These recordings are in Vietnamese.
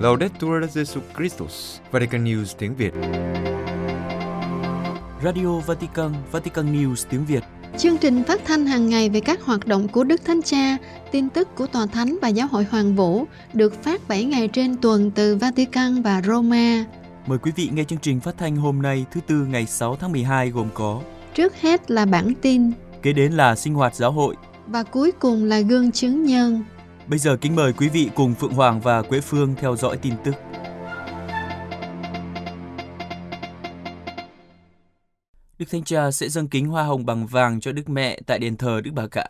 Laudetur Jesu Christus, Vatican News tiếng Việt. Radio Vatican, Vatican News tiếng Việt. Chương trình phát thanh hàng ngày về các hoạt động của Đức Thánh Cha, tin tức của Tòa Thánh và Giáo hội Hoàng Vũ được phát 7 ngày trên tuần từ Vatican và Roma. Mời quý vị nghe chương trình phát thanh hôm nay thứ Tư ngày 6 tháng 12 gồm có Trước hết là bản tin Kế đến là sinh hoạt giáo hội và cuối cùng là gương chứng nhân. Bây giờ kính mời quý vị cùng Phượng Hoàng và Quế Phương theo dõi tin tức. Đức Thánh Cha sẽ dâng kính hoa hồng bằng vàng cho Đức Mẹ tại đền thờ Đức Bà Cả.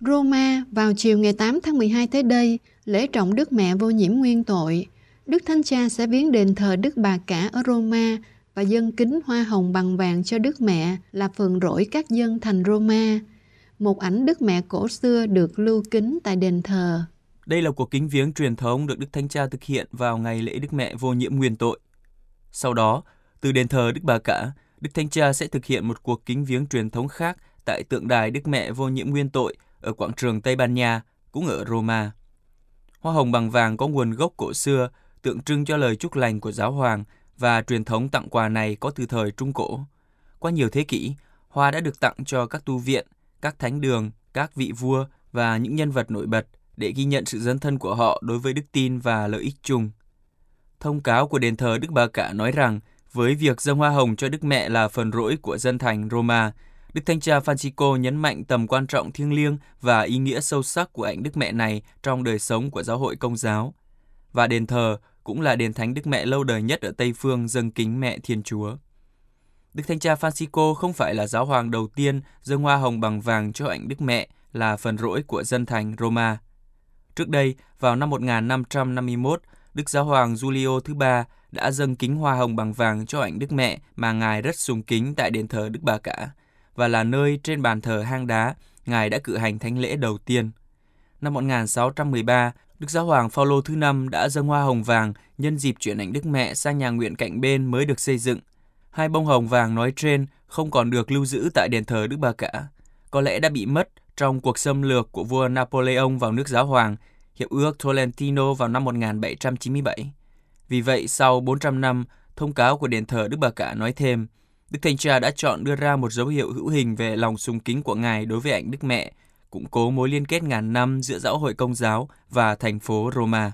Roma vào chiều ngày 8 tháng 12 tới đây, lễ trọng Đức Mẹ vô nhiễm nguyên tội. Đức Thánh Cha sẽ viếng đền thờ Đức Bà Cả ở Roma và dâng kính hoa hồng bằng vàng cho Đức Mẹ là phần rỗi các dân thành Roma. Một ảnh Đức Mẹ cổ xưa được lưu kính tại đền thờ. Đây là cuộc kính viếng truyền thống được Đức Thánh Cha thực hiện vào ngày lễ Đức Mẹ vô nhiễm nguyên tội. Sau đó, từ đền thờ Đức Bà Cả, Đức Thánh Cha sẽ thực hiện một cuộc kính viếng truyền thống khác tại tượng đài Đức Mẹ vô nhiễm nguyên tội ở quảng trường Tây Ban Nha, cũng ở Roma. Hoa hồng bằng vàng có nguồn gốc cổ xưa, tượng trưng cho lời chúc lành của giáo hoàng và truyền thống tặng quà này có từ thời Trung Cổ. Qua nhiều thế kỷ, hoa đã được tặng cho các tu viện, các thánh đường, các vị vua và những nhân vật nổi bật để ghi nhận sự dấn thân của họ đối với đức tin và lợi ích chung. Thông cáo của đền thờ Đức Bà Cả nói rằng với việc dâng hoa hồng cho Đức Mẹ là phần rỗi của dân thành Roma, Đức Thánh Cha Francisco nhấn mạnh tầm quan trọng thiêng liêng và ý nghĩa sâu sắc của ảnh Đức Mẹ này trong đời sống của giáo hội công giáo. Và đền thờ cũng là đền thánh Đức Mẹ lâu đời nhất ở Tây Phương dâng kính Mẹ Thiên Chúa. Đức Thánh Cha Francisco không phải là giáo hoàng đầu tiên dâng hoa hồng bằng vàng cho ảnh Đức Mẹ là phần rỗi của dân thành Roma. Trước đây, vào năm 1551, Đức Giáo hoàng Julio thứ ba đã dâng kính hoa hồng bằng vàng cho ảnh Đức Mẹ mà Ngài rất sùng kính tại đền thờ Đức Bà Cả và là nơi trên bàn thờ hang đá Ngài đã cử hành thánh lễ đầu tiên. Năm 1613, Đức Giáo hoàng Phaolô thứ năm đã dâng hoa hồng vàng nhân dịp chuyển ảnh Đức Mẹ sang nhà nguyện cạnh bên mới được xây dựng. Hai bông hồng vàng nói trên không còn được lưu giữ tại đền thờ Đức Bà Cả, có lẽ đã bị mất trong cuộc xâm lược của vua Napoleon vào nước giáo hoàng, Hiệp ước Tolentino vào năm 1797. Vì vậy, sau 400 năm, thông cáo của đền thờ Đức Bà Cả nói thêm, Đức Thánh Cha đã chọn đưa ra một dấu hiệu hữu hình về lòng sùng kính của Ngài đối với ảnh Đức Mẹ, củng cố mối liên kết ngàn năm giữa giáo hội công giáo và thành phố Roma.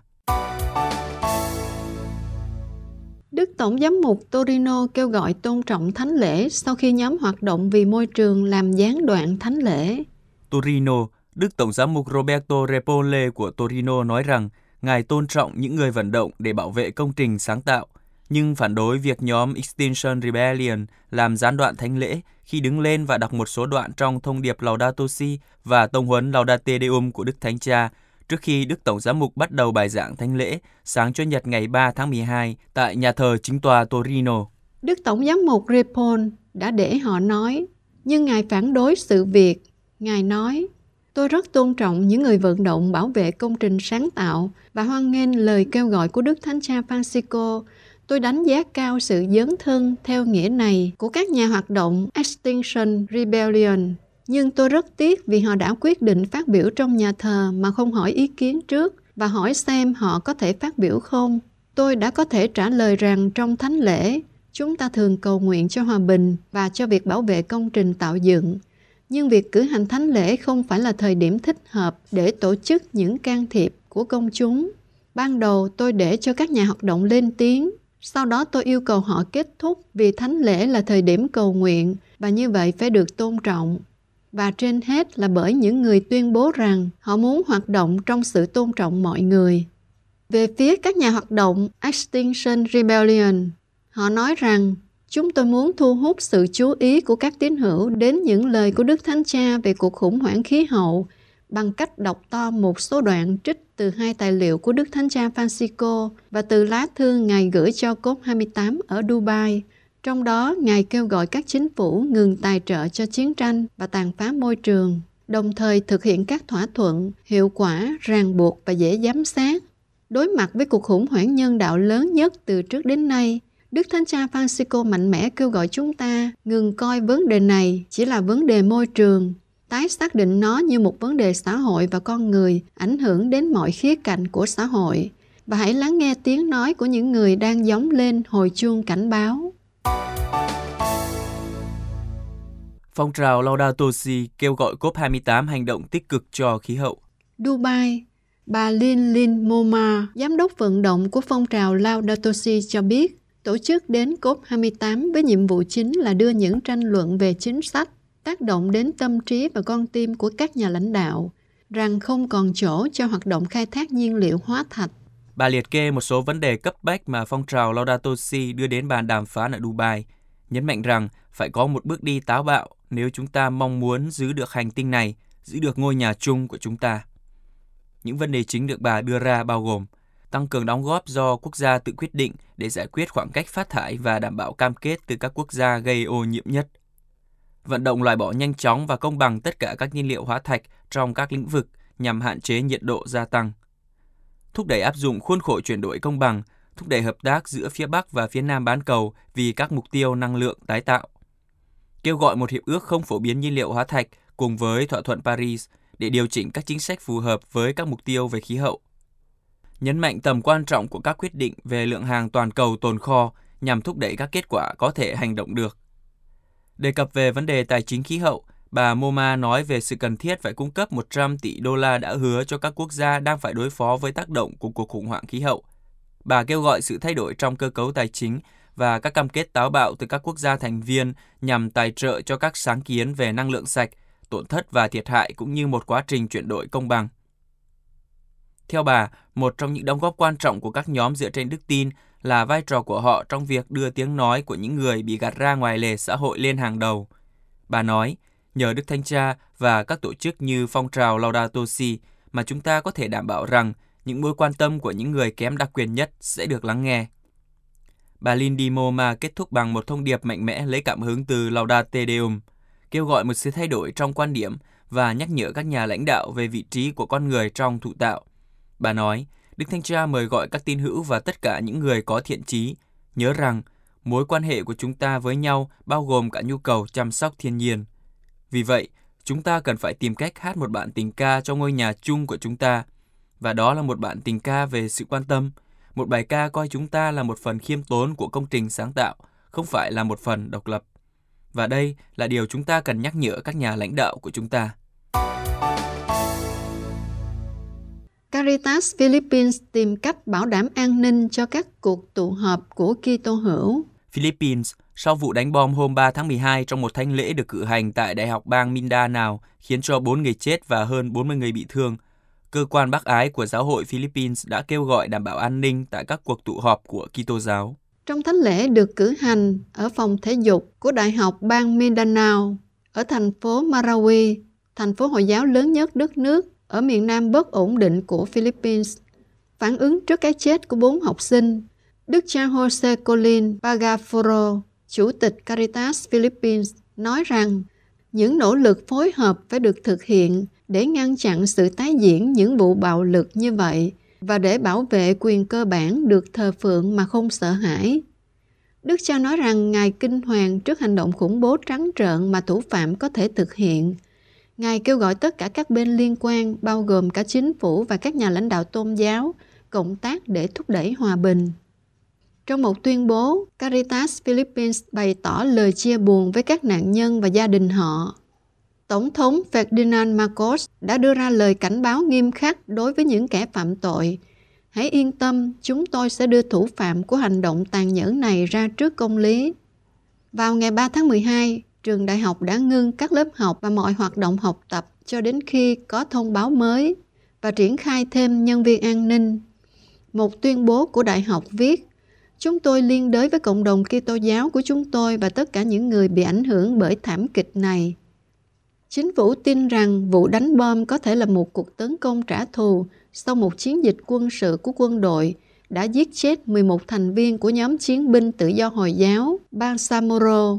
Đức Tổng giám mục Torino kêu gọi tôn trọng thánh lễ sau khi nhóm hoạt động vì môi trường làm gián đoạn thánh lễ. Torino, Đức Tổng giám mục Roberto Repole của Torino nói rằng Ngài tôn trọng những người vận động để bảo vệ công trình sáng tạo, nhưng phản đối việc nhóm Extinction Rebellion làm gián đoạn thánh lễ khi đứng lên và đọc một số đoạn trong thông điệp Laudato Si và tông huấn Laudate Deum của Đức Thánh Cha trước khi Đức Tổng giám mục bắt đầu bài giảng thánh lễ sáng Chủ nhật ngày 3 tháng 12 tại nhà thờ chính tòa Torino. Đức Tổng giám mục Repon đã để họ nói, nhưng Ngài phản đối sự việc. Ngài nói, Tôi rất tôn trọng những người vận động bảo vệ công trình sáng tạo và hoan nghênh lời kêu gọi của Đức Thánh Cha Francisco. Tôi đánh giá cao sự dấn thân theo nghĩa này của các nhà hoạt động Extinction Rebellion. Nhưng tôi rất tiếc vì họ đã quyết định phát biểu trong nhà thờ mà không hỏi ý kiến trước và hỏi xem họ có thể phát biểu không. Tôi đã có thể trả lời rằng trong thánh lễ, chúng ta thường cầu nguyện cho hòa bình và cho việc bảo vệ công trình tạo dựng nhưng việc cử hành thánh lễ không phải là thời điểm thích hợp để tổ chức những can thiệp của công chúng. Ban đầu tôi để cho các nhà hoạt động lên tiếng, sau đó tôi yêu cầu họ kết thúc vì thánh lễ là thời điểm cầu nguyện và như vậy phải được tôn trọng. Và trên hết là bởi những người tuyên bố rằng họ muốn hoạt động trong sự tôn trọng mọi người. Về phía các nhà hoạt động Extinction Rebellion, họ nói rằng Chúng tôi muốn thu hút sự chú ý của các tín hữu đến những lời của Đức Thánh Cha về cuộc khủng hoảng khí hậu bằng cách đọc to một số đoạn trích từ hai tài liệu của Đức Thánh Cha Francisco và từ lá thư Ngài gửi cho COP28 ở Dubai. Trong đó, Ngài kêu gọi các chính phủ ngừng tài trợ cho chiến tranh và tàn phá môi trường, đồng thời thực hiện các thỏa thuận, hiệu quả, ràng buộc và dễ giám sát. Đối mặt với cuộc khủng hoảng nhân đạo lớn nhất từ trước đến nay, Đức Thánh Cha Francisco mạnh mẽ kêu gọi chúng ta ngừng coi vấn đề này chỉ là vấn đề môi trường, tái xác định nó như một vấn đề xã hội và con người ảnh hưởng đến mọi khía cạnh của xã hội và hãy lắng nghe tiếng nói của những người đang giống lên hồi chuông cảnh báo. Phong trào Laudato Si kêu gọi COP28 hành động tích cực cho khí hậu. Dubai, bà Lin Lin Moma, giám đốc vận động của phong trào Laudato Si cho biết, tổ chức đến COP28 với nhiệm vụ chính là đưa những tranh luận về chính sách, tác động đến tâm trí và con tim của các nhà lãnh đạo, rằng không còn chỗ cho hoạt động khai thác nhiên liệu hóa thạch. Bà liệt kê một số vấn đề cấp bách mà phong trào Laudato Si đưa đến bàn đàm phán ở Dubai, nhấn mạnh rằng phải có một bước đi táo bạo nếu chúng ta mong muốn giữ được hành tinh này, giữ được ngôi nhà chung của chúng ta. Những vấn đề chính được bà đưa ra bao gồm tăng cường đóng góp do quốc gia tự quyết định để giải quyết khoảng cách phát thải và đảm bảo cam kết từ các quốc gia gây ô nhiễm nhất. Vận động loại bỏ nhanh chóng và công bằng tất cả các nhiên liệu hóa thạch trong các lĩnh vực nhằm hạn chế nhiệt độ gia tăng. Thúc đẩy áp dụng khuôn khổ chuyển đổi công bằng, thúc đẩy hợp tác giữa phía Bắc và phía Nam bán cầu vì các mục tiêu năng lượng tái tạo. Kêu gọi một hiệp ước không phổ biến nhiên liệu hóa thạch cùng với thỏa thuận Paris để điều chỉnh các chính sách phù hợp với các mục tiêu về khí hậu nhấn mạnh tầm quan trọng của các quyết định về lượng hàng toàn cầu tồn kho nhằm thúc đẩy các kết quả có thể hành động được. Đề cập về vấn đề tài chính khí hậu, bà Moma nói về sự cần thiết phải cung cấp 100 tỷ đô la đã hứa cho các quốc gia đang phải đối phó với tác động của cuộc khủng hoảng khí hậu. Bà kêu gọi sự thay đổi trong cơ cấu tài chính và các cam kết táo bạo từ các quốc gia thành viên nhằm tài trợ cho các sáng kiến về năng lượng sạch, tổn thất và thiệt hại cũng như một quá trình chuyển đổi công bằng. Theo bà, một trong những đóng góp quan trọng của các nhóm dựa trên đức tin là vai trò của họ trong việc đưa tiếng nói của những người bị gạt ra ngoài lề xã hội lên hàng đầu. Bà nói, nhờ Đức Thanh Cha và các tổ chức như phong trào Laudato Si mà chúng ta có thể đảm bảo rằng những mối quan tâm của những người kém đặc quyền nhất sẽ được lắng nghe. Bà Lindy Moma kết thúc bằng một thông điệp mạnh mẽ lấy cảm hứng từ Laudate Deum, kêu gọi một sự thay đổi trong quan điểm và nhắc nhở các nhà lãnh đạo về vị trí của con người trong thụ tạo. Bà nói, Đức Thanh Cha mời gọi các tín hữu và tất cả những người có thiện trí nhớ rằng mối quan hệ của chúng ta với nhau bao gồm cả nhu cầu chăm sóc thiên nhiên. Vì vậy, chúng ta cần phải tìm cách hát một bản tình ca cho ngôi nhà chung của chúng ta. Và đó là một bản tình ca về sự quan tâm, một bài ca coi chúng ta là một phần khiêm tốn của công trình sáng tạo, không phải là một phần độc lập. Và đây là điều chúng ta cần nhắc nhở các nhà lãnh đạo của chúng ta. Caritas Philippines tìm cách bảo đảm an ninh cho các cuộc tụ họp của Kitô hữu. Philippines, sau vụ đánh bom hôm 3 tháng 12 trong một thánh lễ được cử hành tại Đại học bang Mindanao, khiến cho 4 người chết và hơn 40 người bị thương, cơ quan bác ái của giáo hội Philippines đã kêu gọi đảm bảo an ninh tại các cuộc tụ họp của Kitô giáo. Trong thánh lễ được cử hành ở phòng thể dục của Đại học bang Mindanao, ở thành phố Marawi, thành phố Hồi giáo lớn nhất đất nước, ở miền nam bất ổn định của Philippines. Phản ứng trước cái chết của bốn học sinh, Đức cha Jose Colin Pagaforo, Chủ tịch Caritas Philippines, nói rằng những nỗ lực phối hợp phải được thực hiện để ngăn chặn sự tái diễn những vụ bạo lực như vậy và để bảo vệ quyền cơ bản được thờ phượng mà không sợ hãi. Đức cha nói rằng Ngài kinh hoàng trước hành động khủng bố trắng trợn mà thủ phạm có thể thực hiện – Ngài kêu gọi tất cả các bên liên quan, bao gồm cả chính phủ và các nhà lãnh đạo tôn giáo, cộng tác để thúc đẩy hòa bình. Trong một tuyên bố, Caritas Philippines bày tỏ lời chia buồn với các nạn nhân và gia đình họ. Tổng thống Ferdinand Marcos đã đưa ra lời cảnh báo nghiêm khắc đối với những kẻ phạm tội. Hãy yên tâm, chúng tôi sẽ đưa thủ phạm của hành động tàn nhẫn này ra trước công lý. Vào ngày 3 tháng 12, trường đại học đã ngưng các lớp học và mọi hoạt động học tập cho đến khi có thông báo mới và triển khai thêm nhân viên an ninh. Một tuyên bố của đại học viết, Chúng tôi liên đới với cộng đồng Kitô giáo của chúng tôi và tất cả những người bị ảnh hưởng bởi thảm kịch này. Chính phủ tin rằng vụ đánh bom có thể là một cuộc tấn công trả thù sau một chiến dịch quân sự của quân đội đã giết chết 11 thành viên của nhóm chiến binh tự do Hồi giáo bang Samoro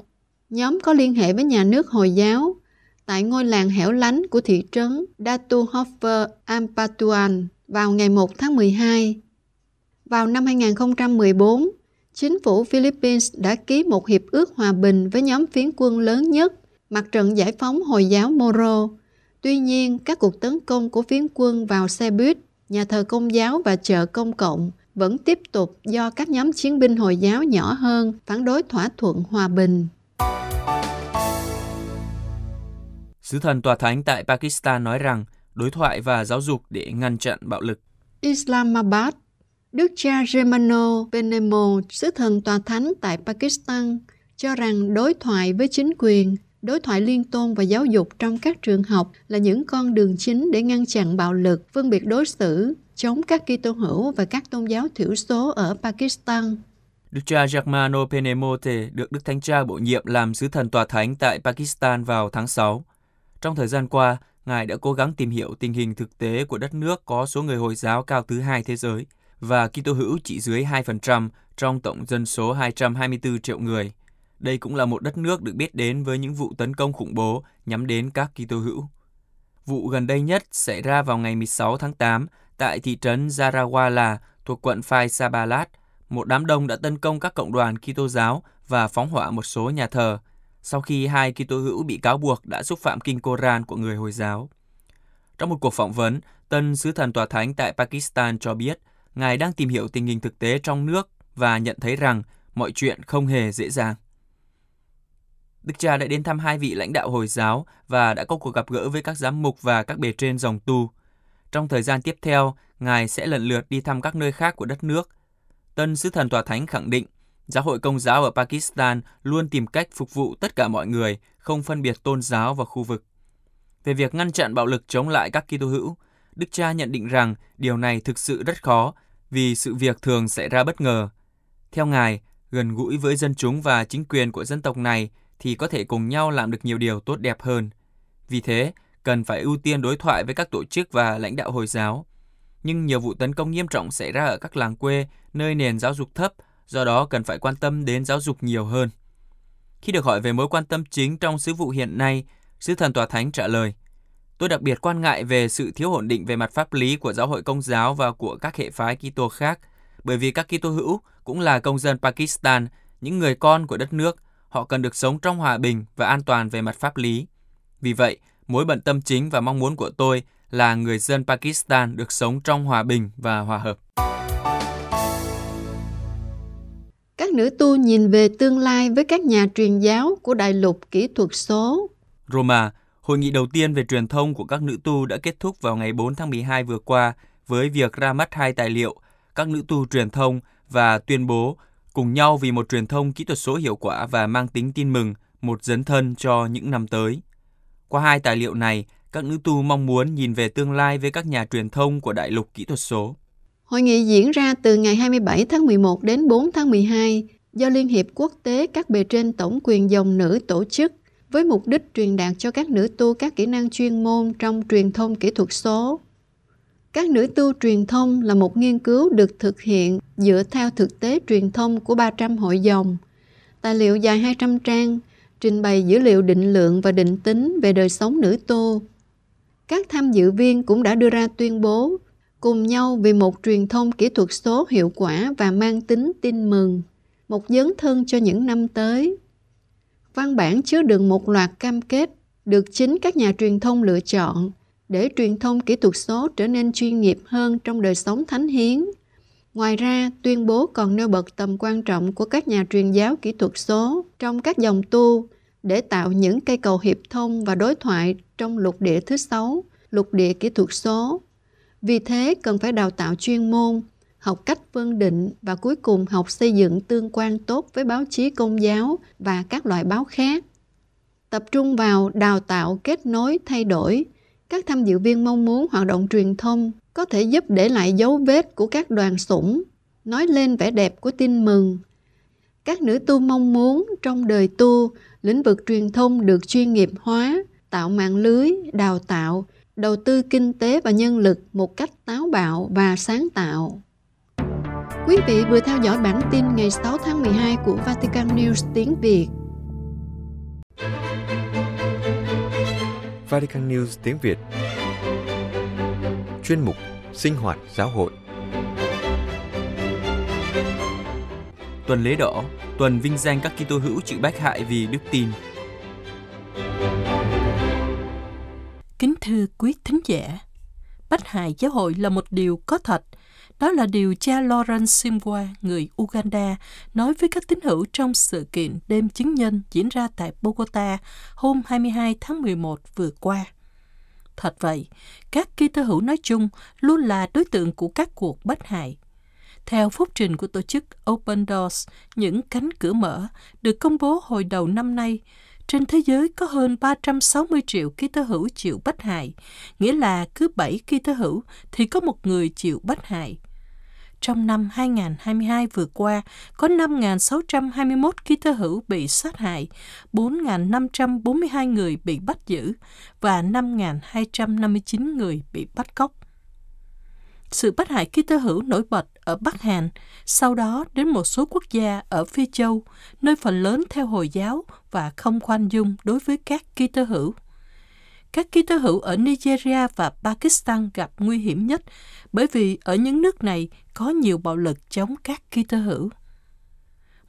Nhóm có liên hệ với nhà nước Hồi giáo tại ngôi làng hẻo lánh của thị trấn Datuhofer Ampatuan vào ngày 1 tháng 12. Vào năm 2014, chính phủ Philippines đã ký một hiệp ước hòa bình với nhóm phiến quân lớn nhất, Mặt trận Giải phóng Hồi giáo Moro, Tuy nhiên, các cuộc tấn công của phiến quân vào xe buýt, nhà thờ công giáo và chợ công cộng vẫn tiếp tục do các nhóm chiến binh Hồi giáo nhỏ hơn phản đối thỏa thuận hòa bình. Sứ thần tòa thánh tại Pakistan nói rằng đối thoại và giáo dục để ngăn chặn bạo lực. Islamabad Đức cha Germano Benemo, sứ thần tòa thánh tại Pakistan, cho rằng đối thoại với chính quyền, đối thoại liên tôn và giáo dục trong các trường học là những con đường chính để ngăn chặn bạo lực, phân biệt đối xử, chống các Kitô hữu và các tôn giáo thiểu số ở Pakistan. Đức cha Germano Penemote được Đức Thánh Cha bổ nhiệm làm sứ thần tòa thánh tại Pakistan vào tháng 6. Trong thời gian qua, Ngài đã cố gắng tìm hiểu tình hình thực tế của đất nước có số người Hồi giáo cao thứ hai thế giới và Kitô hữu chỉ dưới 2% trong tổng dân số 224 triệu người. Đây cũng là một đất nước được biết đến với những vụ tấn công khủng bố nhắm đến các Kitô hữu. Vụ gần đây nhất xảy ra vào ngày 16 tháng 8 tại thị trấn Zarawala thuộc quận Faisabalat. Một đám đông đã tấn công các cộng đoàn Kitô giáo và phóng hỏa một số nhà thờ, sau khi hai Kitô hữu bị cáo buộc đã xúc phạm kinh Koran của người Hồi giáo. Trong một cuộc phỏng vấn, tân sứ thần tòa thánh tại Pakistan cho biết, Ngài đang tìm hiểu tình hình thực tế trong nước và nhận thấy rằng mọi chuyện không hề dễ dàng. Đức cha đã đến thăm hai vị lãnh đạo Hồi giáo và đã có cuộc gặp gỡ với các giám mục và các bề trên dòng tu. Trong thời gian tiếp theo, Ngài sẽ lần lượt đi thăm các nơi khác của đất nước. Tân sứ thần tòa thánh khẳng định, giáo hội công giáo ở Pakistan luôn tìm cách phục vụ tất cả mọi người, không phân biệt tôn giáo và khu vực. Về việc ngăn chặn bạo lực chống lại các Kitô hữu, Đức cha nhận định rằng điều này thực sự rất khó vì sự việc thường xảy ra bất ngờ. Theo Ngài, gần gũi với dân chúng và chính quyền của dân tộc này thì có thể cùng nhau làm được nhiều điều tốt đẹp hơn. Vì thế, cần phải ưu tiên đối thoại với các tổ chức và lãnh đạo Hồi giáo. Nhưng nhiều vụ tấn công nghiêm trọng xảy ra ở các làng quê, nơi nền giáo dục thấp, do đó cần phải quan tâm đến giáo dục nhiều hơn. Khi được hỏi về mối quan tâm chính trong sứ vụ hiện nay, sứ thần tòa thánh trả lời, Tôi đặc biệt quan ngại về sự thiếu ổn định về mặt pháp lý của giáo hội công giáo và của các hệ phái Kitô khác, bởi vì các Kitô hữu cũng là công dân Pakistan, những người con của đất nước, họ cần được sống trong hòa bình và an toàn về mặt pháp lý. Vì vậy, mối bận tâm chính và mong muốn của tôi là người dân Pakistan được sống trong hòa bình và hòa hợp. Các nữ tu nhìn về tương lai với các nhà truyền giáo của đại lục kỹ thuật số. Roma, hội nghị đầu tiên về truyền thông của các nữ tu đã kết thúc vào ngày 4 tháng 12 vừa qua với việc ra mắt hai tài liệu, các nữ tu truyền thông và tuyên bố cùng nhau vì một truyền thông kỹ thuật số hiệu quả và mang tính tin mừng, một dấn thân cho những năm tới. Qua hai tài liệu này, các nữ tu mong muốn nhìn về tương lai với các nhà truyền thông của đại lục kỹ thuật số. Hội nghị diễn ra từ ngày 27 tháng 11 đến 4 tháng 12 do Liên hiệp Quốc tế các bề trên tổng quyền dòng nữ tổ chức với mục đích truyền đạt cho các nữ tu các kỹ năng chuyên môn trong truyền thông kỹ thuật số. Các nữ tu truyền thông là một nghiên cứu được thực hiện dựa theo thực tế truyền thông của 300 hội dòng. Tài liệu dài 200 trang, trình bày dữ liệu định lượng và định tính về đời sống nữ tu. Các tham dự viên cũng đã đưa ra tuyên bố cùng nhau vì một truyền thông kỹ thuật số hiệu quả và mang tính tin mừng, một dấn thân cho những năm tới. Văn bản chứa đựng một loạt cam kết được chính các nhà truyền thông lựa chọn để truyền thông kỹ thuật số trở nên chuyên nghiệp hơn trong đời sống thánh hiến. Ngoài ra, tuyên bố còn nêu bật tầm quan trọng của các nhà truyền giáo kỹ thuật số trong các dòng tu để tạo những cây cầu hiệp thông và đối thoại trong lục địa thứ sáu, lục địa kỹ thuật số. Vì thế, cần phải đào tạo chuyên môn, học cách phân định và cuối cùng học xây dựng tương quan tốt với báo chí công giáo và các loại báo khác. Tập trung vào đào tạo kết nối thay đổi, các tham dự viên mong muốn hoạt động truyền thông có thể giúp để lại dấu vết của các đoàn sủng, nói lên vẻ đẹp của tin mừng. Các nữ tu mong muốn trong đời tu, lĩnh vực truyền thông được chuyên nghiệp hóa, tạo mạng lưới, đào tạo, đầu tư kinh tế và nhân lực một cách táo bạo và sáng tạo. Quý vị vừa theo dõi bản tin ngày 6 tháng 12 của Vatican News tiếng Việt. Vatican News tiếng Việt Chuyên mục Sinh hoạt giáo hội Tuần lễ đỏ, tuần vinh danh các Kitô hữu chịu bách hại vì đức tin. Kính thưa quý thính giả, bách hại giáo hội là một điều có thật. Đó là điều cha Lawrence Simwa, người Uganda, nói với các tín hữu trong sự kiện đêm chứng nhân diễn ra tại Bogota hôm 22 tháng 11 vừa qua. Thật vậy, các Kitô hữu nói chung luôn là đối tượng của các cuộc bắt hại. Theo phúc trình của tổ chức Open Doors, những cánh cửa mở được công bố hồi đầu năm nay, trên thế giới có hơn 360 triệu Kitô hữu chịu bách hại, nghĩa là cứ 7 Kitô hữu thì có một người chịu bách hại. Trong năm 2022 vừa qua, có 5.621 Kitô hữu bị sát hại, 4.542 người bị bắt giữ và 5.259 người bị bắt cóc. Sự bắt hại Kitô hữu nổi bật ở Bắc Hàn, sau đó đến một số quốc gia ở Phi Châu, nơi phần lớn theo Hồi giáo và không khoan dung đối với các Kitô hữu. Các Kitô hữu ở Nigeria và Pakistan gặp nguy hiểm nhất bởi vì ở những nước này có nhiều bạo lực chống các Kitô hữu.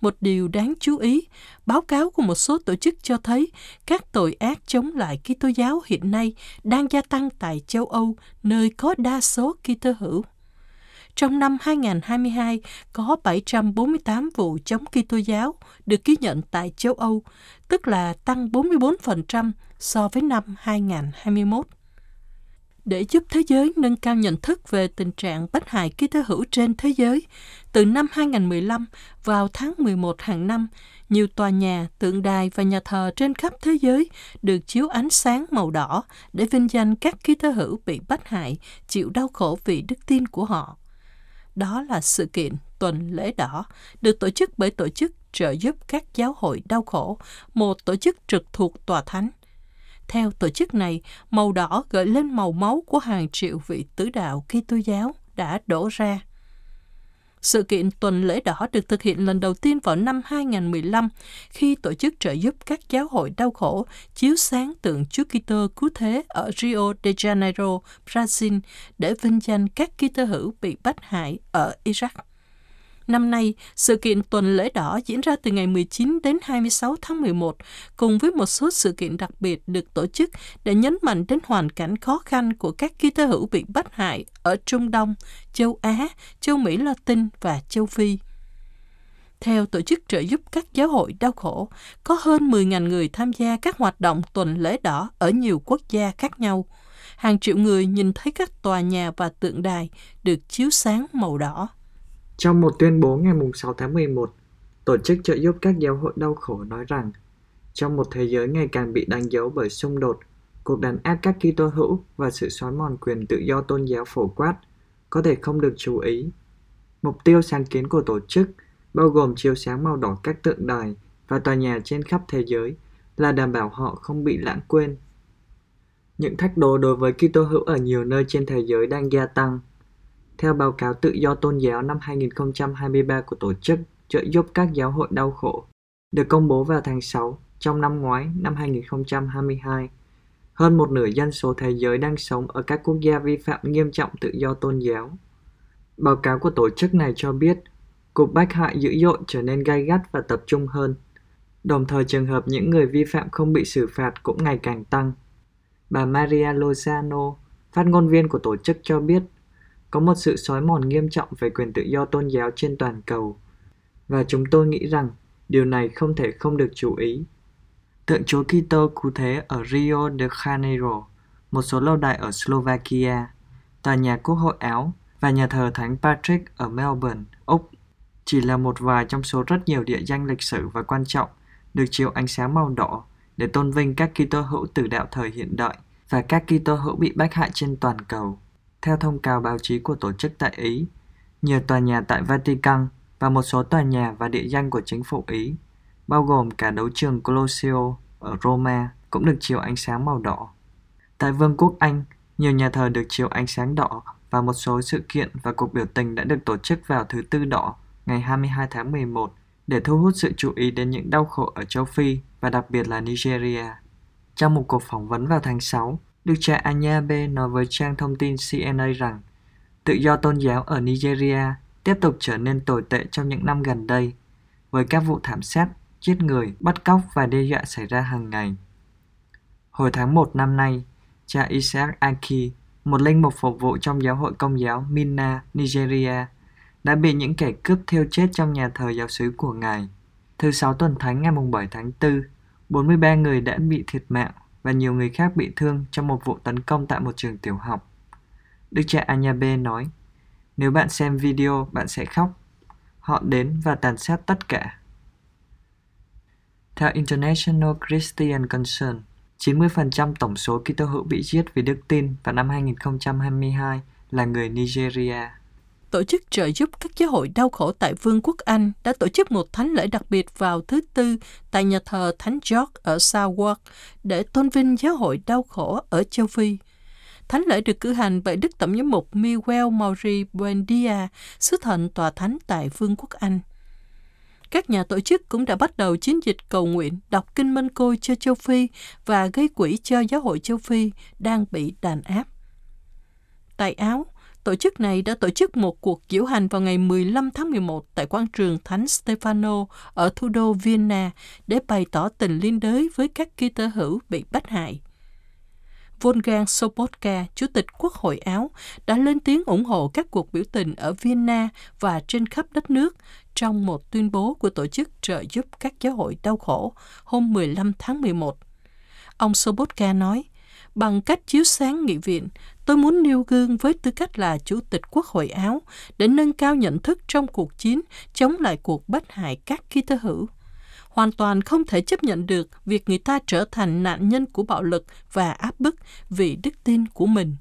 Một điều đáng chú ý, báo cáo của một số tổ chức cho thấy các tội ác chống lại Kitô giáo hiện nay đang gia tăng tại châu Âu, nơi có đa số Kitô hữu. Trong năm 2022, có 748 vụ chống Kitô giáo được ghi nhận tại châu Âu, tức là tăng 44% so với năm 2021 để giúp thế giới nâng cao nhận thức về tình trạng bách hại ký tơ hữu trên thế giới. Từ năm 2015 vào tháng 11 hàng năm, nhiều tòa nhà, tượng đài và nhà thờ trên khắp thế giới được chiếu ánh sáng màu đỏ để vinh danh các ký tơ hữu bị bách hại, chịu đau khổ vì đức tin của họ. Đó là sự kiện tuần lễ đỏ được tổ chức bởi tổ chức trợ giúp các giáo hội đau khổ, một tổ chức trực thuộc tòa thánh theo tổ chức này, màu đỏ gợi lên màu máu của hàng triệu vị tứ đạo Kitô giáo đã đổ ra. Sự kiện tuần lễ đỏ được thực hiện lần đầu tiên vào năm 2015 khi tổ chức trợ giúp các giáo hội đau khổ chiếu sáng tượng Chúa Kitô cứu thế ở Rio de Janeiro, Brazil để vinh danh các Kitô hữu bị bắt hại ở Iraq. Năm nay, sự kiện tuần lễ đỏ diễn ra từ ngày 19 đến 26 tháng 11, cùng với một số sự kiện đặc biệt được tổ chức để nhấn mạnh đến hoàn cảnh khó khăn của các ký tơ hữu bị bắt hại ở Trung Đông, châu Á, châu Mỹ Latin và châu Phi. Theo tổ chức trợ giúp các giáo hội đau khổ, có hơn 10.000 người tham gia các hoạt động tuần lễ đỏ ở nhiều quốc gia khác nhau. Hàng triệu người nhìn thấy các tòa nhà và tượng đài được chiếu sáng màu đỏ. Trong một tuyên bố ngày 6 tháng 11, Tổ chức trợ giúp các giáo hội đau khổ nói rằng trong một thế giới ngày càng bị đánh dấu bởi xung đột, cuộc đàn áp các Kitô hữu và sự xói mòn quyền tự do tôn giáo phổ quát có thể không được chú ý. Mục tiêu sáng kiến của tổ chức bao gồm chiếu sáng màu đỏ các tượng đài và tòa nhà trên khắp thế giới là đảm bảo họ không bị lãng quên. Những thách đố đối với Kitô hữu ở nhiều nơi trên thế giới đang gia tăng – theo báo cáo tự do tôn giáo năm 2023 của tổ chức trợ giúp các giáo hội đau khổ, được công bố vào tháng 6 trong năm ngoái năm 2022, hơn một nửa dân số thế giới đang sống ở các quốc gia vi phạm nghiêm trọng tự do tôn giáo. Báo cáo của tổ chức này cho biết, cuộc bách hại dữ dội trở nên gai gắt và tập trung hơn. Đồng thời trường hợp những người vi phạm không bị xử phạt cũng ngày càng tăng. Bà Maria Lozano, phát ngôn viên của tổ chức cho biết có một sự xói mòn nghiêm trọng về quyền tự do tôn giáo trên toàn cầu. Và chúng tôi nghĩ rằng điều này không thể không được chú ý. Tượng Chúa Kitô cụ thế ở Rio de Janeiro, một số lâu đài ở Slovakia, tòa nhà Quốc hội Áo và nhà thờ Thánh Patrick ở Melbourne, Úc chỉ là một vài trong số rất nhiều địa danh lịch sử và quan trọng được chiếu ánh sáng màu đỏ để tôn vinh các Kitô hữu tử đạo thời hiện đại và các Kitô hữu bị bách hại trên toàn cầu. Theo thông cáo báo chí của tổ chức tại Ý, nhiều tòa nhà tại Vatican và một số tòa nhà và địa danh của chính phủ Ý, bao gồm cả đấu trường Colosseo ở Roma cũng được chiếu ánh sáng màu đỏ. Tại Vương quốc Anh, nhiều nhà thờ được chiếu ánh sáng đỏ và một số sự kiện và cuộc biểu tình đã được tổ chức vào thứ Tư đỏ ngày 22 tháng 11 để thu hút sự chú ý đến những đau khổ ở châu Phi và đặc biệt là Nigeria. Trong một cuộc phỏng vấn vào tháng 6, Đức cha Anyabe nói với trang thông tin CNA rằng tự do tôn giáo ở Nigeria tiếp tục trở nên tồi tệ trong những năm gần đây, với các vụ thảm sát, giết người, bắt cóc và đe dọa xảy ra hàng ngày. Hồi tháng 1 năm nay, cha Isaac Aki, một linh mục phục vụ trong giáo hội công giáo Minna, Nigeria, đã bị những kẻ cướp thiêu chết trong nhà thờ giáo sứ của ngài. Thứ sáu tuần thánh ngày 7 tháng 4, 43 người đã bị thiệt mạng và nhiều người khác bị thương trong một vụ tấn công tại một trường tiểu học. Đức cha Anyabe nói, nếu bạn xem video, bạn sẽ khóc. Họ đến và tàn sát tất cả. Theo International Christian Concern, 90% tổng số Kitô hữu bị giết vì đức tin vào năm 2022 là người Nigeria. Tổ chức trợ giúp các giáo hội đau khổ tại Vương quốc Anh đã tổ chức một thánh lễ đặc biệt vào thứ Tư tại nhà thờ Thánh George ở Southwark để tôn vinh giáo hội đau khổ ở châu Phi. Thánh lễ được cử hành bởi Đức Tổng giám mục Miguel Mauri Buendia, sứ thần tòa thánh tại Vương quốc Anh. Các nhà tổ chức cũng đã bắt đầu chiến dịch cầu nguyện đọc kinh Mân Côi cho châu Phi và gây quỹ cho giáo hội châu Phi đang bị đàn áp. Tại Áo, tổ chức này đã tổ chức một cuộc diễu hành vào ngày 15 tháng 11 tại quảng trường Thánh Stefano ở thủ đô Vienna để bày tỏ tình liên đới với các Kitô hữu bị bắt hại. Wolfgang Sobotka, Chủ tịch Quốc hội Áo, đã lên tiếng ủng hộ các cuộc biểu tình ở Vienna và trên khắp đất nước trong một tuyên bố của Tổ chức trợ giúp các giáo hội đau khổ hôm 15 tháng 11. Ông Sobotka nói, bằng cách chiếu sáng nghị viện, tôi muốn nêu gương với tư cách là Chủ tịch Quốc hội Áo để nâng cao nhận thức trong cuộc chiến chống lại cuộc bất hại các Kitô hữu hoàn toàn không thể chấp nhận được việc người ta trở thành nạn nhân của bạo lực và áp bức vì đức tin của mình.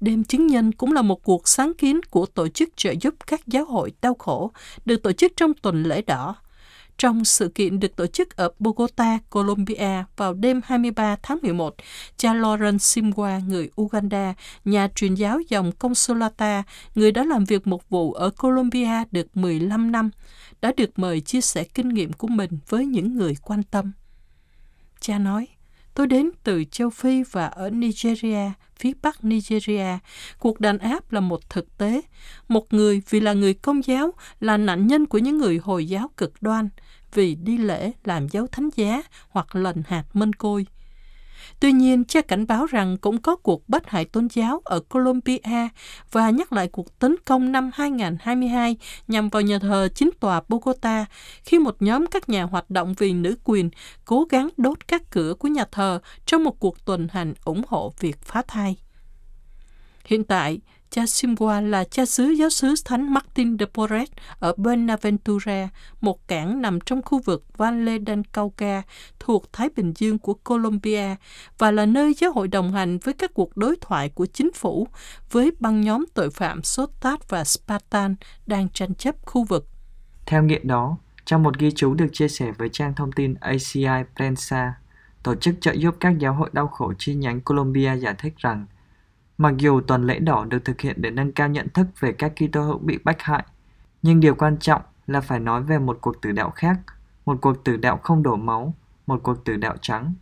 Đêm chứng nhân cũng là một cuộc sáng kiến của tổ chức trợ giúp các giáo hội đau khổ, được tổ chức trong tuần lễ đỏ. Trong sự kiện được tổ chức ở Bogota, Colombia vào đêm 23 tháng 11, cha Lauren Simwa, người Uganda, nhà truyền giáo dòng Consolata, người đã làm việc một vụ ở Colombia được 15 năm, đã được mời chia sẻ kinh nghiệm của mình với những người quan tâm. Cha nói, tôi đến từ châu Phi và ở Nigeria, phía bắc Nigeria. Cuộc đàn áp là một thực tế. Một người vì là người công giáo là nạn nhân của những người Hồi giáo cực đoan vì đi lễ làm dấu thánh giá hoặc lần hạt mân côi. Tuy nhiên, cha cảnh báo rằng cũng có cuộc bắt hại tôn giáo ở Colombia và nhắc lại cuộc tấn công năm 2022 nhằm vào nhà thờ chính tòa Bogota khi một nhóm các nhà hoạt động vì nữ quyền cố gắng đốt các cửa của nhà thờ trong một cuộc tuần hành ủng hộ việc phá thai. Hiện tại, cha Simboa là cha xứ giáo xứ Thánh Martin de Porres ở Bonaventura, một cảng nằm trong khu vực Valle del Cauca thuộc Thái Bình Dương của Colombia và là nơi giáo hội đồng hành với các cuộc đối thoại của chính phủ với băng nhóm tội phạm Sotat và Spartan đang tranh chấp khu vực. Theo nghĩa đó, trong một ghi chú được chia sẻ với trang thông tin ACI Prensa, tổ chức trợ giúp các giáo hội đau khổ chi nhánh Colombia giải thích rằng Mặc dù tuần lễ đỏ được thực hiện để nâng cao nhận thức về các Kitô hữu bị bách hại, nhưng điều quan trọng là phải nói về một cuộc tử đạo khác, một cuộc tử đạo không đổ máu, một cuộc tử đạo trắng.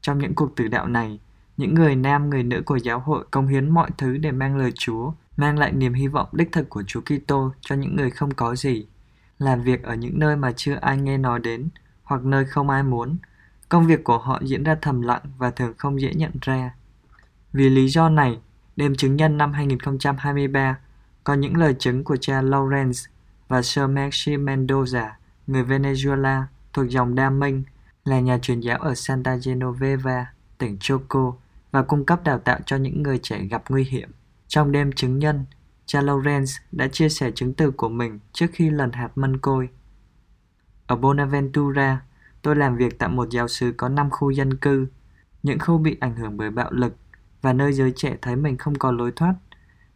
Trong những cuộc tử đạo này, những người nam người nữ của giáo hội công hiến mọi thứ để mang lời Chúa, mang lại niềm hy vọng đích thực của Chúa Kitô cho những người không có gì, làm việc ở những nơi mà chưa ai nghe nói đến hoặc nơi không ai muốn. Công việc của họ diễn ra thầm lặng và thường không dễ nhận ra. Vì lý do này, đêm chứng nhân năm 2023 có những lời chứng của cha Lawrence và Sir Maxi Mendoza, người Venezuela thuộc dòng Đa Minh, là nhà truyền giáo ở Santa Genoveva, tỉnh Choco và cung cấp đào tạo cho những người trẻ gặp nguy hiểm. Trong đêm chứng nhân, cha Lawrence đã chia sẻ chứng từ của mình trước khi lần hạt mân côi. Ở Bonaventura, tôi làm việc tại một giáo sứ có 5 khu dân cư. Những khu bị ảnh hưởng bởi bạo lực và nơi giới trẻ thấy mình không có lối thoát.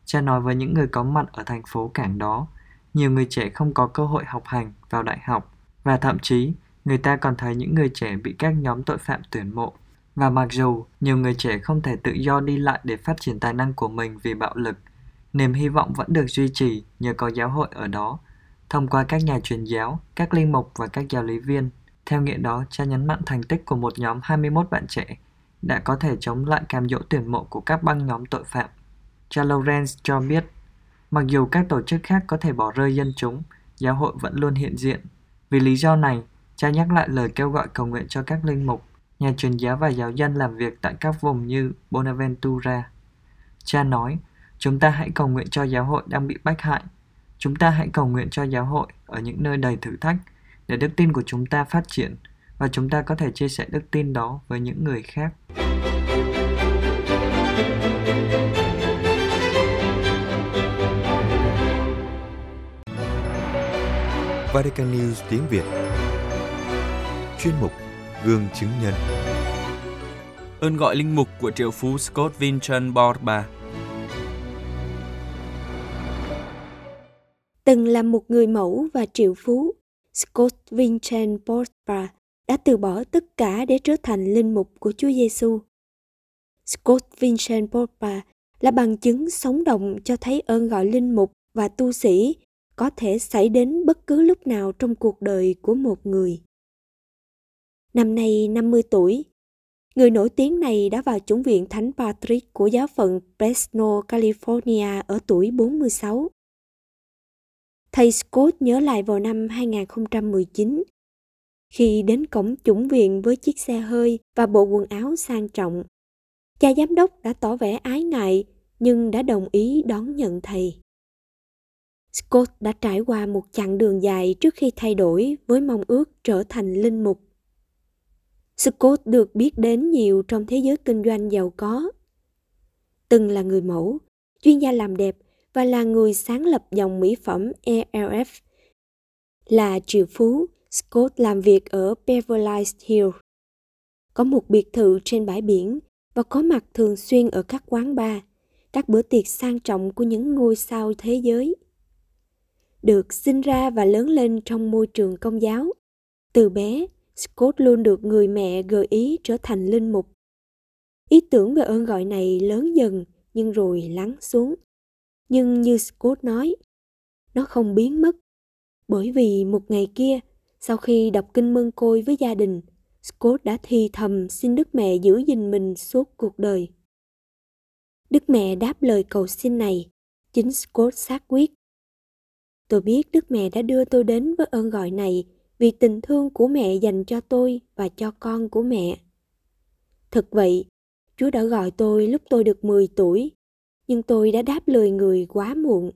Cha nói với những người có mặt ở thành phố cảng đó, nhiều người trẻ không có cơ hội học hành vào đại học và thậm chí người ta còn thấy những người trẻ bị các nhóm tội phạm tuyển mộ. Và mặc dù nhiều người trẻ không thể tự do đi lại để phát triển tài năng của mình vì bạo lực, niềm hy vọng vẫn được duy trì nhờ có giáo hội ở đó, thông qua các nhà truyền giáo, các linh mục và các giáo lý viên. Theo nghĩa đó, cha nhấn mạnh thành tích của một nhóm 21 bạn trẻ đã có thể chống lại cam dỗ tuyển mộ của các băng nhóm tội phạm. Cha Lawrence cho biết, mặc dù các tổ chức khác có thể bỏ rơi dân chúng, giáo hội vẫn luôn hiện diện. Vì lý do này, cha nhắc lại lời kêu gọi cầu nguyện cho các linh mục, nhà truyền giáo và giáo dân làm việc tại các vùng như Bonaventura. Cha nói, chúng ta hãy cầu nguyện cho giáo hội đang bị bách hại. Chúng ta hãy cầu nguyện cho giáo hội ở những nơi đầy thử thách để đức tin của chúng ta phát triển và chúng ta có thể chia sẻ đức tin đó với những người khác. Vatican News tiếng Việt. Chuyên mục Gương chứng nhân. Ơn gọi linh mục của triệu phú Scott Vincent Borba. Từng là một người mẫu và triệu phú, Scott Vincent Borba đã từ bỏ tất cả để trở thành linh mục của Chúa Giêsu. Scott Vincent Popa là bằng chứng sống động cho thấy ơn gọi linh mục và tu sĩ có thể xảy đến bất cứ lúc nào trong cuộc đời của một người. Năm nay 50 tuổi, người nổi tiếng này đã vào chủng viện Thánh Patrick của giáo phận Fresno, California ở tuổi 46. Thầy Scott nhớ lại vào năm 2019, khi đến cổng chủng viện với chiếc xe hơi và bộ quần áo sang trọng. Cha giám đốc đã tỏ vẻ ái ngại nhưng đã đồng ý đón nhận thầy. Scott đã trải qua một chặng đường dài trước khi thay đổi với mong ước trở thành linh mục. Scott được biết đến nhiều trong thế giới kinh doanh giàu có. Từng là người mẫu, chuyên gia làm đẹp và là người sáng lập dòng mỹ phẩm ELF. Là triệu phú, Scott làm việc ở Beverly Hills. Có một biệt thự trên bãi biển và có mặt thường xuyên ở các quán bar, các bữa tiệc sang trọng của những ngôi sao thế giới được sinh ra và lớn lên trong môi trường công giáo. Từ bé, Scott luôn được người mẹ gợi ý trở thành linh mục. Ý tưởng về ơn gọi này lớn dần nhưng rồi lắng xuống. Nhưng như Scott nói, nó không biến mất. Bởi vì một ngày kia, sau khi đọc kinh mân côi với gia đình, Scott đã thi thầm xin Đức Mẹ giữ gìn mình suốt cuộc đời. Đức Mẹ đáp lời cầu xin này, chính Scott xác quyết Tôi biết Đức Mẹ đã đưa tôi đến với ơn gọi này vì tình thương của mẹ dành cho tôi và cho con của mẹ. Thực vậy, Chúa đã gọi tôi lúc tôi được 10 tuổi, nhưng tôi đã đáp lời người quá muộn.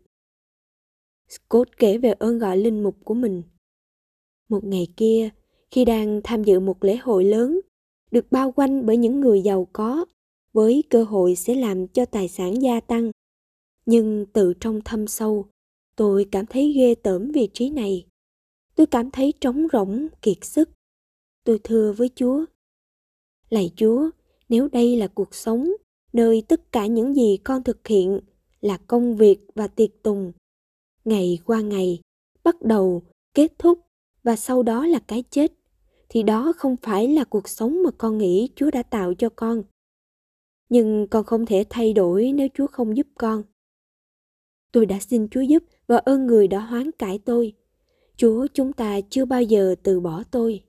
Scott kể về ơn gọi linh mục của mình. Một ngày kia, khi đang tham dự một lễ hội lớn, được bao quanh bởi những người giàu có, với cơ hội sẽ làm cho tài sản gia tăng. Nhưng từ trong thâm sâu, Tôi cảm thấy ghê tởm vị trí này. Tôi cảm thấy trống rỗng, kiệt sức. Tôi thưa với Chúa. Lạy Chúa, nếu đây là cuộc sống, nơi tất cả những gì con thực hiện là công việc và tiệc tùng, ngày qua ngày, bắt đầu, kết thúc và sau đó là cái chết, thì đó không phải là cuộc sống mà con nghĩ Chúa đã tạo cho con. Nhưng con không thể thay đổi nếu Chúa không giúp con. Tôi đã xin Chúa giúp và ơn người đã hoán cải tôi. Chúa chúng ta chưa bao giờ từ bỏ tôi.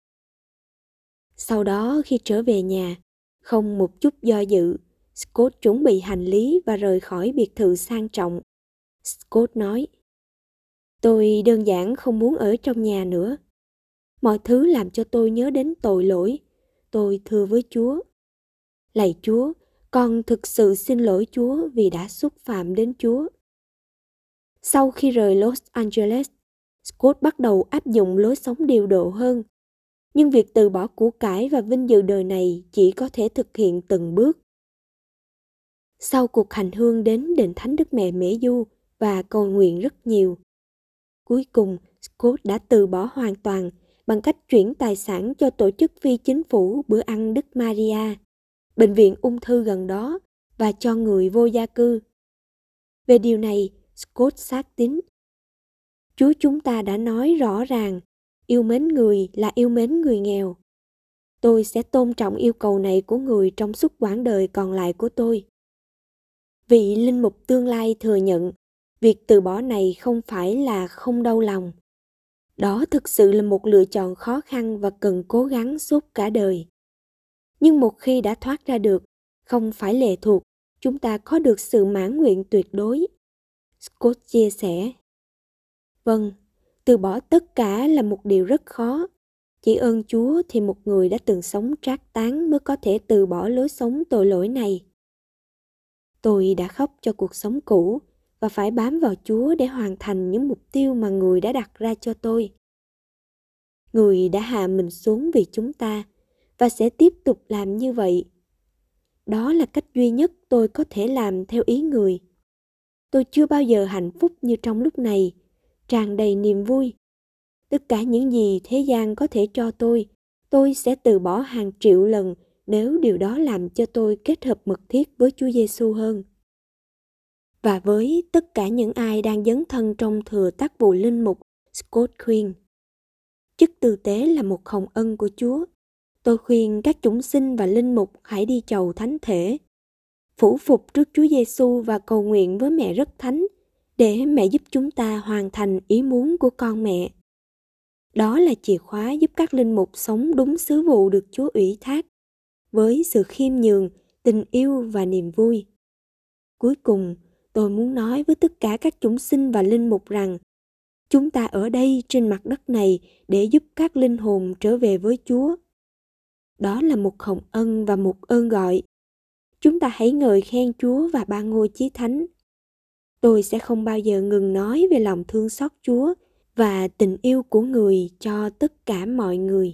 Sau đó khi trở về nhà, không một chút do dự, Scott chuẩn bị hành lý và rời khỏi biệt thự sang trọng. Scott nói, Tôi đơn giản không muốn ở trong nhà nữa. Mọi thứ làm cho tôi nhớ đến tội lỗi. Tôi thưa với Chúa. Lạy Chúa, con thực sự xin lỗi Chúa vì đã xúc phạm đến Chúa. Sau khi rời Los Angeles, Scott bắt đầu áp dụng lối sống điều độ hơn. Nhưng việc từ bỏ của cải và vinh dự đời này chỉ có thể thực hiện từng bước. Sau cuộc hành hương đến đền Thánh Đức Mẹ Mễ Du và cầu nguyện rất nhiều, cuối cùng Scott đã từ bỏ hoàn toàn bằng cách chuyển tài sản cho tổ chức phi chính phủ bữa ăn Đức Maria, bệnh viện ung thư gần đó và cho người vô gia cư. Về điều này, Scott xác tín. Chúa chúng ta đã nói rõ ràng, yêu mến người là yêu mến người nghèo. Tôi sẽ tôn trọng yêu cầu này của người trong suốt quãng đời còn lại của tôi. Vị linh mục tương lai thừa nhận, việc từ bỏ này không phải là không đau lòng. Đó thực sự là một lựa chọn khó khăn và cần cố gắng suốt cả đời. Nhưng một khi đã thoát ra được, không phải lệ thuộc, chúng ta có được sự mãn nguyện tuyệt đối Scott chia sẻ. Vâng, từ bỏ tất cả là một điều rất khó. Chỉ ơn Chúa thì một người đã từng sống trác tán mới có thể từ bỏ lối sống tội lỗi này. Tôi đã khóc cho cuộc sống cũ và phải bám vào Chúa để hoàn thành những mục tiêu mà người đã đặt ra cho tôi. Người đã hạ mình xuống vì chúng ta và sẽ tiếp tục làm như vậy. Đó là cách duy nhất tôi có thể làm theo ý người. Tôi chưa bao giờ hạnh phúc như trong lúc này, tràn đầy niềm vui. Tất cả những gì thế gian có thể cho tôi, tôi sẽ từ bỏ hàng triệu lần nếu điều đó làm cho tôi kết hợp mật thiết với Chúa Giêsu hơn. Và với tất cả những ai đang dấn thân trong thừa tác vụ linh mục, Scott khuyên. Chức tư tế là một hồng ân của Chúa. Tôi khuyên các chúng sinh và linh mục hãy đi chầu thánh thể, phủ phục trước Chúa Giêsu và cầu nguyện với mẹ rất thánh để mẹ giúp chúng ta hoàn thành ý muốn của con mẹ. Đó là chìa khóa giúp các linh mục sống đúng sứ vụ được Chúa ủy thác với sự khiêm nhường, tình yêu và niềm vui. Cuối cùng, tôi muốn nói với tất cả các chúng sinh và linh mục rằng, chúng ta ở đây trên mặt đất này để giúp các linh hồn trở về với Chúa. Đó là một hồng ân và một ơn gọi. Chúng ta hãy ngợi khen Chúa và ba ngôi chí thánh. Tôi sẽ không bao giờ ngừng nói về lòng thương xót Chúa và tình yêu của người cho tất cả mọi người.